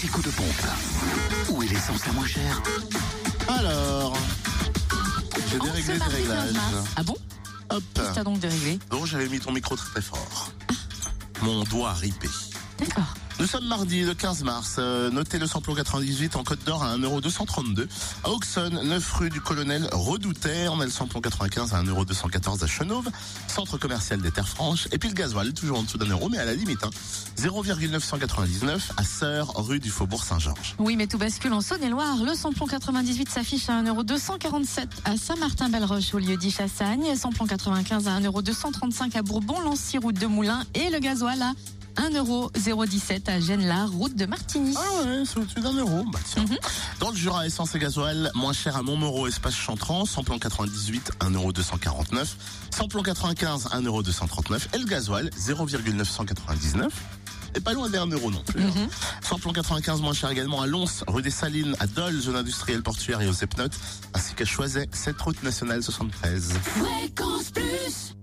petit coup de pompe. Où est l'essence la moins chère Alors, j'ai déréglé 15 réglages. Ah bon Hop. Qu'est-ce que t'as donc déréglé Bon, j'avais mis ton micro très très fort. Mon doigt ripé. D'accord. Nous sommes mardi le 15 mars. Euh, notez le samplon 98 en Côte d'Or à 1,232€. À Auxonne, 9 rue du Colonel Redouter. On a le samplon 95 à 1,214€ à Chenauve. Centre commercial des Terres Franches. Et puis le gasoil, toujours en dessous d'un euro, mais à la limite. Hein. 0,999 à Sœur, rue du Faubourg Saint-Georges. Oui, mais tout bascule en Saône-et-Loire. Le samplon 98 s'affiche à 1,247€ à Saint-Martin-Belle-Roche au lieu dit Chassagne. Samplon 95 à 1,235€ à Bourbon-Lancy, route de Moulins. Et le gasoil à 1,017€ à Genlard, route de Martigny. Ah ouais, c'est au-dessus d'un euro. Bah tiens. Mhm. Dans le Jura, essence et gasoil, moins cher à Montmoreau, espace Chantran, samplon 98, 1,249€. Samplon 95, 1,239€. Et le gasoil, 0,999. Et pas loin des 1 euro non plus. hein. Mhm. Samplon 95 moins cher également à Lons, rue des Salines, à Dole, zone industrielle portuaire et aux Epnotes, ainsi qu'à Choiset, cette route nationale 73. Fréquence plus